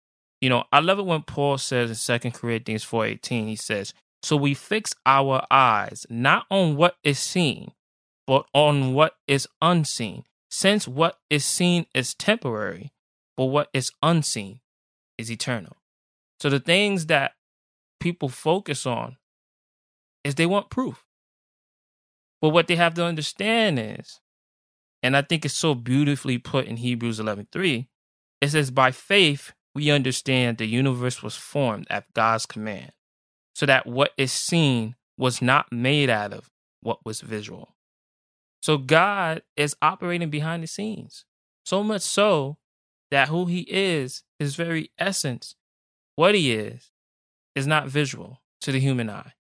you know, I love it when Paul says in Second Corinthians 4:18, he says, So we fix our eyes not on what is seen, but on what is unseen. Since what is seen is temporary, but what is unseen is eternal. So the things that people focus on is they want proof. But what they have to understand is, and I think it's so beautifully put in Hebrews 11:3, it says by faith we understand the universe was formed at God's command, so that what is seen was not made out of what was visual. So God is operating behind the scenes, so much so that who he is, his very essence, what he is, is not visual to the human eye.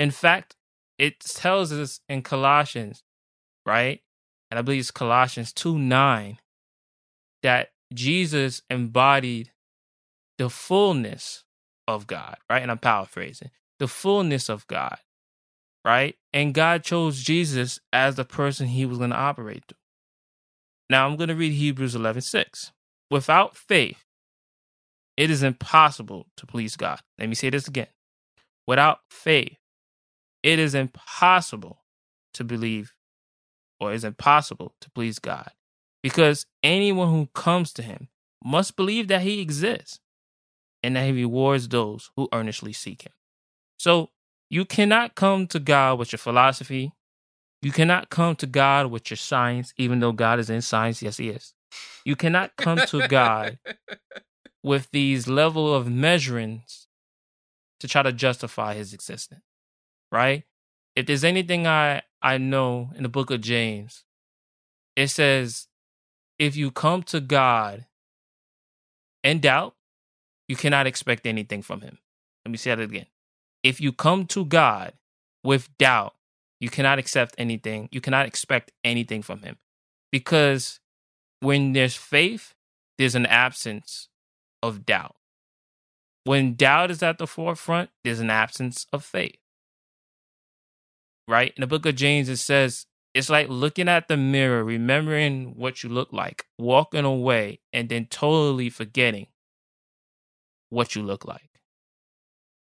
In fact, it tells us in Colossians, right? And I believe it's Colossians 2 9, that Jesus embodied the fullness of God, right? And I'm paraphrasing the fullness of God, right? And God chose Jesus as the person he was going to operate through. Now I'm going to read Hebrews 11 6. Without faith, it is impossible to please God. Let me say this again. Without faith, it is impossible to believe or is impossible to please God because anyone who comes to him must believe that he exists and that he rewards those who earnestly seek him. So you cannot come to God with your philosophy. You cannot come to God with your science, even though God is in science. Yes, he is. You cannot come to God with these level of measurings to try to justify his existence. Right? If there's anything I, I know in the book of James, it says if you come to God in doubt, you cannot expect anything from him. Let me say that again. If you come to God with doubt, you cannot accept anything. You cannot expect anything from him. Because when there's faith, there's an absence of doubt. When doubt is at the forefront, there's an absence of faith. Right? In the book of James, it says, it's like looking at the mirror, remembering what you look like, walking away, and then totally forgetting what you look like.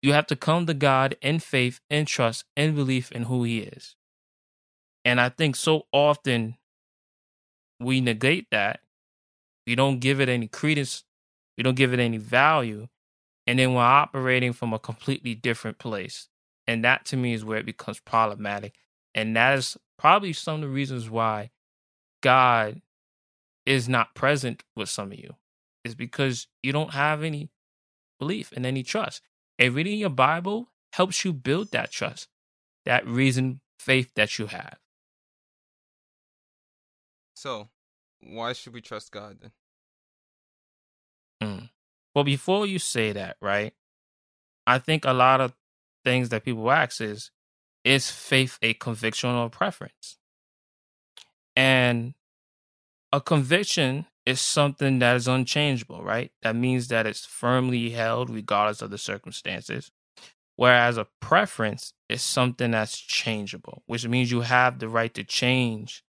You have to come to God in faith, in trust, in belief in who He is. And I think so often we negate that. We don't give it any credence, we don't give it any value. And then we're operating from a completely different place. And that to me is where it becomes problematic. And that is probably some of the reasons why God is not present with some of you is because you don't have any belief and any trust. And reading your Bible helps you build that trust, that reason, faith that you have. So, why should we trust God then? Mm. Well, before you say that, right? I think a lot of things that people ask is is faith a conviction or a preference? And a conviction is something that is unchangeable, right? That means that it's firmly held regardless of the circumstances. Whereas a preference is something that's changeable, which means you have the right to change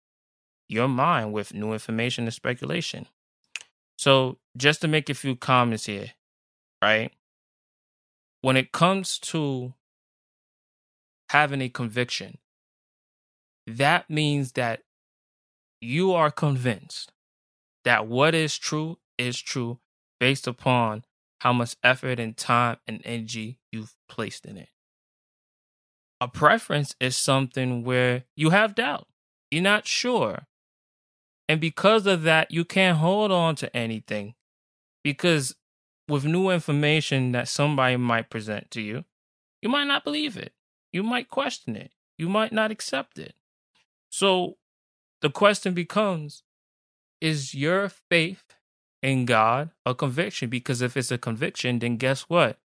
your mind with new information and speculation. So, just to make a few comments here, right? When it comes to having a conviction, that means that you are convinced that what is true is true based upon how much effort and time and energy you've placed in it. A preference is something where you have doubt, you're not sure. And because of that, you can't hold on to anything because with new information that somebody might present to you, you might not believe it. You might question it. You might not accept it. So the question becomes is your faith in God a conviction? Because if it's a conviction, then guess what?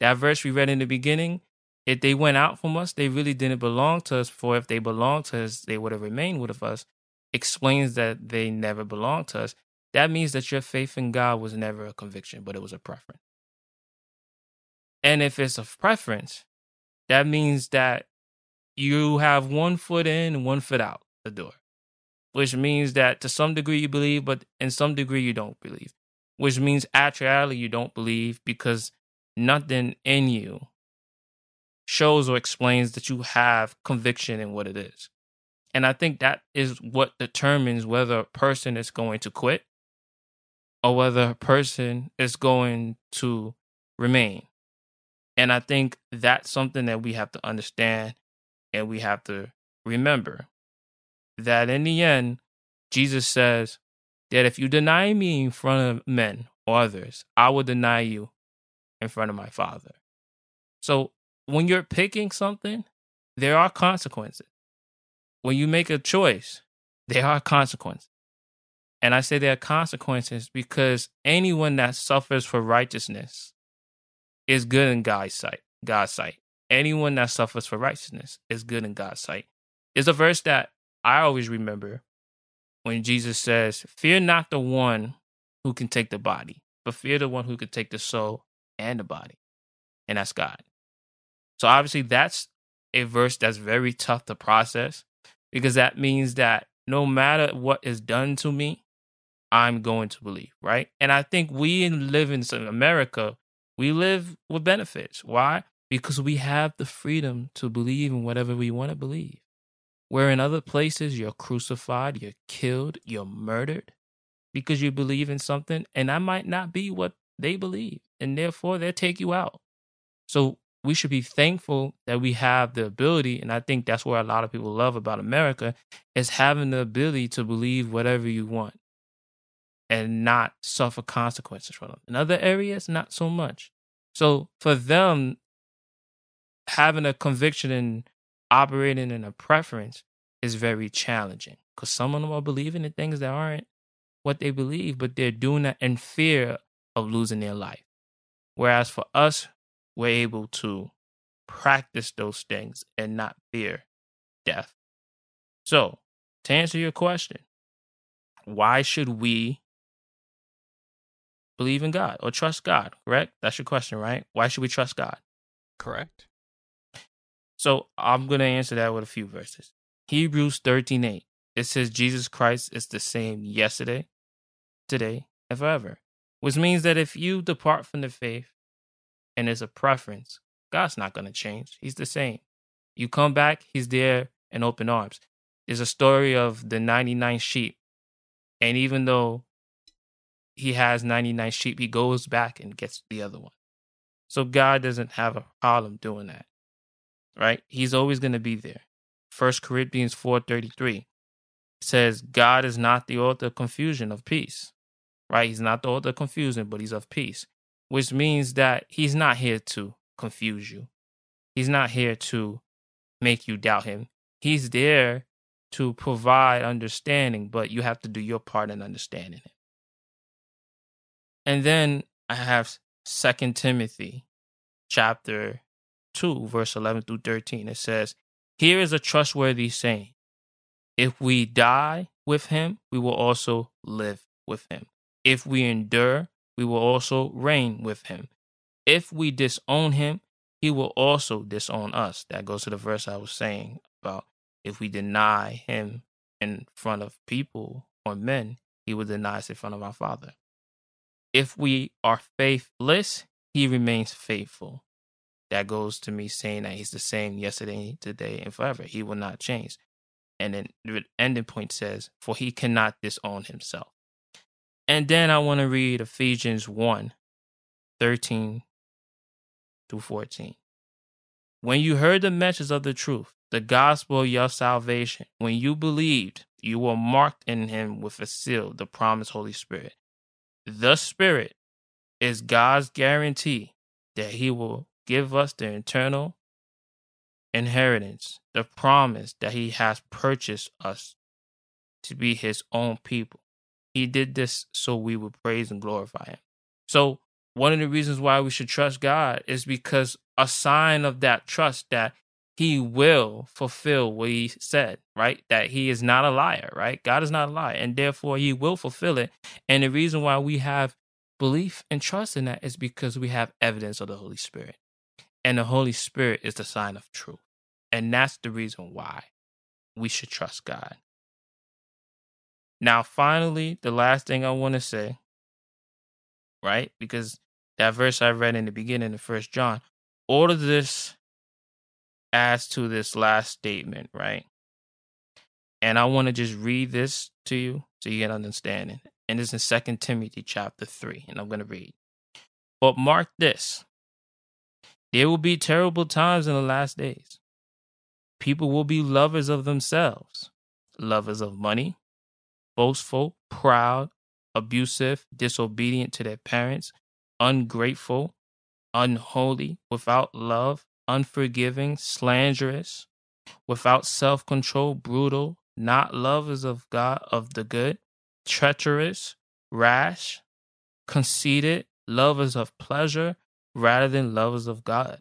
That verse we read in the beginning, if they went out from us, they really didn't belong to us. For if they belonged to us, they would have remained with us. Explains that they never belonged to us. That means that your faith in God was never a conviction, but it was a preference. And if it's a preference, that means that you have one foot in and one foot out the door, which means that to some degree you believe, but in some degree you don't believe. which means actually you don't believe because nothing in you shows or explains that you have conviction in what it is. And I think that is what determines whether a person is going to quit or whether a person is going to remain. And I think that's something that we have to understand and we have to remember that in the end, Jesus says that if you deny me in front of men or others, I will deny you in front of my Father. So when you're picking something, there are consequences. When you make a choice, there are consequences. And I say there are consequences because anyone that suffers for righteousness is good in God's sight. God's sight. Anyone that suffers for righteousness is good in God's sight. Is a verse that I always remember when Jesus says, Fear not the one who can take the body, but fear the one who can take the soul and the body. And that's God. So obviously, that's a verse that's very tough to process because that means that no matter what is done to me, I'm going to believe, right? And I think we live in America, we live with benefits. Why? Because we have the freedom to believe in whatever we want to believe. Where in other places you're crucified, you're killed, you're murdered because you believe in something, and that might not be what they believe, and therefore they'll take you out. So we should be thankful that we have the ability, and I think that's what a lot of people love about America, is having the ability to believe whatever you want and not suffer consequences from them. In other areas, not so much. So for them, having a conviction and operating in a preference is very challenging because some of them are believing in things that aren't what they believe, but they're doing that in fear of losing their life. Whereas for us, we're able to practice those things and not fear death. So, to answer your question, why should we believe in God or trust God? Correct? That's your question, right? Why should we trust God? Correct. So I'm going to answer that with a few verses. Hebrews 13 8. It says Jesus Christ is the same yesterday, today, and forever. Which means that if you depart from the faith and there's a preference, God's not going to change. He's the same. You come back, He's there in open arms. There's a story of the 99 sheep. And even though he has 99 sheep, he goes back and gets the other one. So God doesn't have a problem doing that right? He's always going to be there. First Corinthians 4:33 says God is not the author of confusion of peace. Right? He's not the author of confusion, but he's of peace, which means that he's not here to confuse you. He's not here to make you doubt him. He's there to provide understanding, but you have to do your part in understanding it. And then I have Second Timothy chapter 2, verse 11 through 13. It says, Here is a trustworthy saying If we die with him, we will also live with him. If we endure, we will also reign with him. If we disown him, he will also disown us. That goes to the verse I was saying about if we deny him in front of people or men, he will deny us in front of our Father. If we are faithless, he remains faithful that goes to me saying that he's the same yesterday, today, and forever. He will not change. And then the ending point says, For he cannot disown himself. And then I want to read Ephesians 1 13 through 14. When you heard the message of the truth, the gospel of your salvation, when you believed, you were marked in him with a seal, the promised Holy Spirit. The Spirit is God's guarantee that he will give us the eternal inheritance, the promise that He has purchased us to be His own people. He did this so we would praise and glorify Him. So, one of the reasons why we should trust God is because a sign of that trust that He will fulfill what He said, right? That He is not a liar, right? God is not a liar, and therefore He will fulfill it. And the reason why we have belief and trust in that is because we have evidence of the Holy Spirit. And the Holy Spirit is the sign of truth. And that's the reason why we should trust God. Now, finally, the last thing I want to say right? Because that verse I read in the beginning of First John, all of this adds to this last statement, right? And I want to just read this to you so you get understanding. And this is in Second Timothy chapter 3, and I'm going to read. But mark this there will be terrible times in the last days. People will be lovers of themselves, lovers of money, boastful, proud, abusive, disobedient to their parents, ungrateful, unholy, without love, unforgiving, slanderous, without self control, brutal, not lovers of God, of the good, treacherous, rash, conceited, lovers of pleasure rather than lovers of God,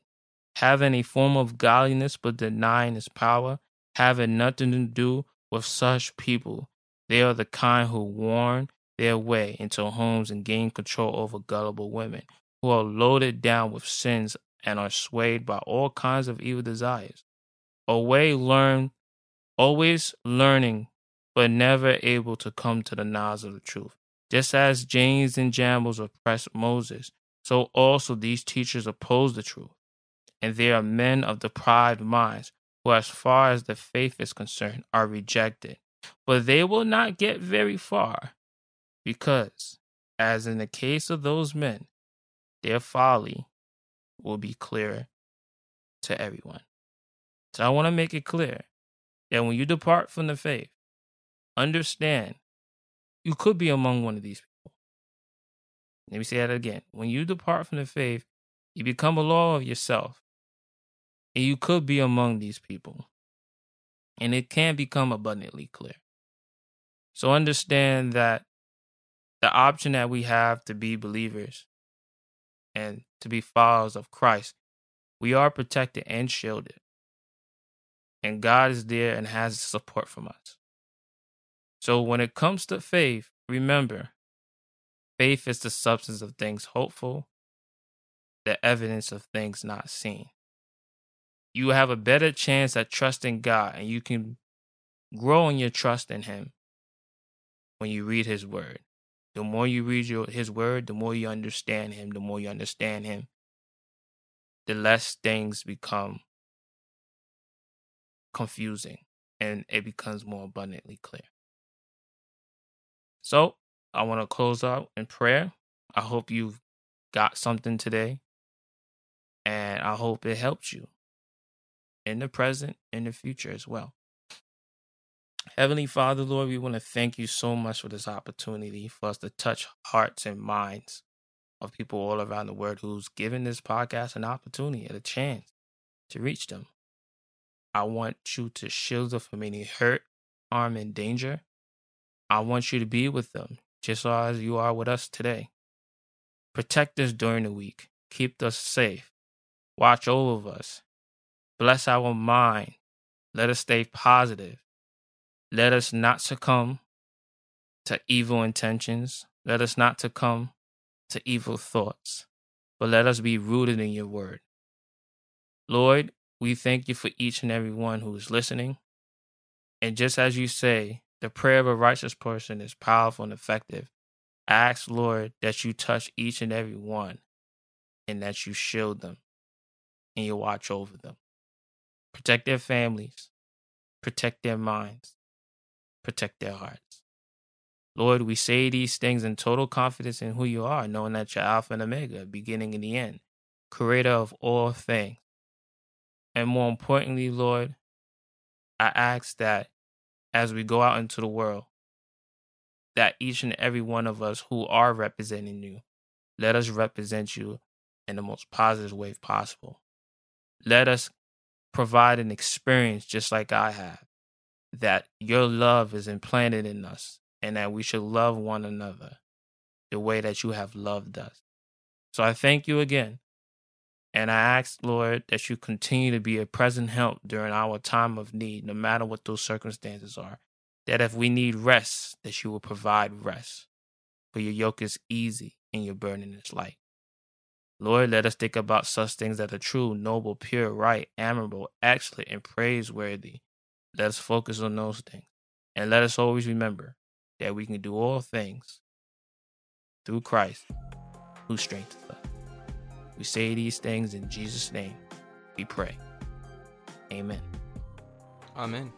having a form of godliness but denying its power, having nothing to do with such people. They are the kind who warn their way into homes and gain control over gullible women who are loaded down with sins and are swayed by all kinds of evil desires. Away learn always learning but never able to come to the knowledge of the truth. Just as Jannes and Jambres oppressed Moses, so also these teachers oppose the truth. And they are men of deprived minds, who, as far as the faith is concerned, are rejected. But they will not get very far, because, as in the case of those men, their folly will be clear to everyone. So I want to make it clear that when you depart from the faith, understand you could be among one of these people. Let me say that again. When you depart from the faith, you become a law of yourself. And you could be among these people. And it can become abundantly clear. So understand that the option that we have to be believers and to be followers of Christ, we are protected and shielded. And God is there and has support from us. So when it comes to faith, remember, faith is the substance of things hopeful, the evidence of things not seen. You have a better chance at trusting God, and you can grow in your trust in Him when you read His Word. The more you read your, His Word, the more you understand Him. The more you understand Him, the less things become confusing and it becomes more abundantly clear. So I want to close out in prayer. I hope you've got something today. And I hope it helps you in the present, in the future as well. Heavenly Father, Lord, we want to thank you so much for this opportunity for us to touch hearts and minds of people all around the world who's given this podcast an opportunity and a chance to reach them. I want you to shield them from any hurt, harm, and danger. I want you to be with them, just as you are with us today. Protect us during the week. Keep us safe. Watch over us. Bless our mind. Let us stay positive. Let us not succumb to evil intentions. Let us not succumb to evil thoughts, but let us be rooted in your word. Lord, we thank you for each and every one who is listening. And just as you say, the prayer of a righteous person is powerful and effective. I ask, Lord, that you touch each and every one and that you shield them and you watch over them. Protect their families, protect their minds, protect their hearts. Lord, we say these things in total confidence in who you are, knowing that you're Alpha and Omega, beginning and the end, creator of all things. And more importantly, Lord, I ask that as we go out into the world that each and every one of us who are representing you, let us represent you in the most positive way possible. Let us provide an experience just like I have, that your love is implanted in us and that we should love one another the way that you have loved us. So I thank you again. And I ask, Lord, that you continue to be a present help during our time of need, no matter what those circumstances are. That if we need rest, that you will provide rest. For your yoke is easy and your burden is light. Lord, let us think about such things that are true, noble, pure, right, admirable, excellent, and praiseworthy. Let us focus on those things. And let us always remember that we can do all things through Christ who strengthens us. We say these things in Jesus' name. We pray. Amen. Amen.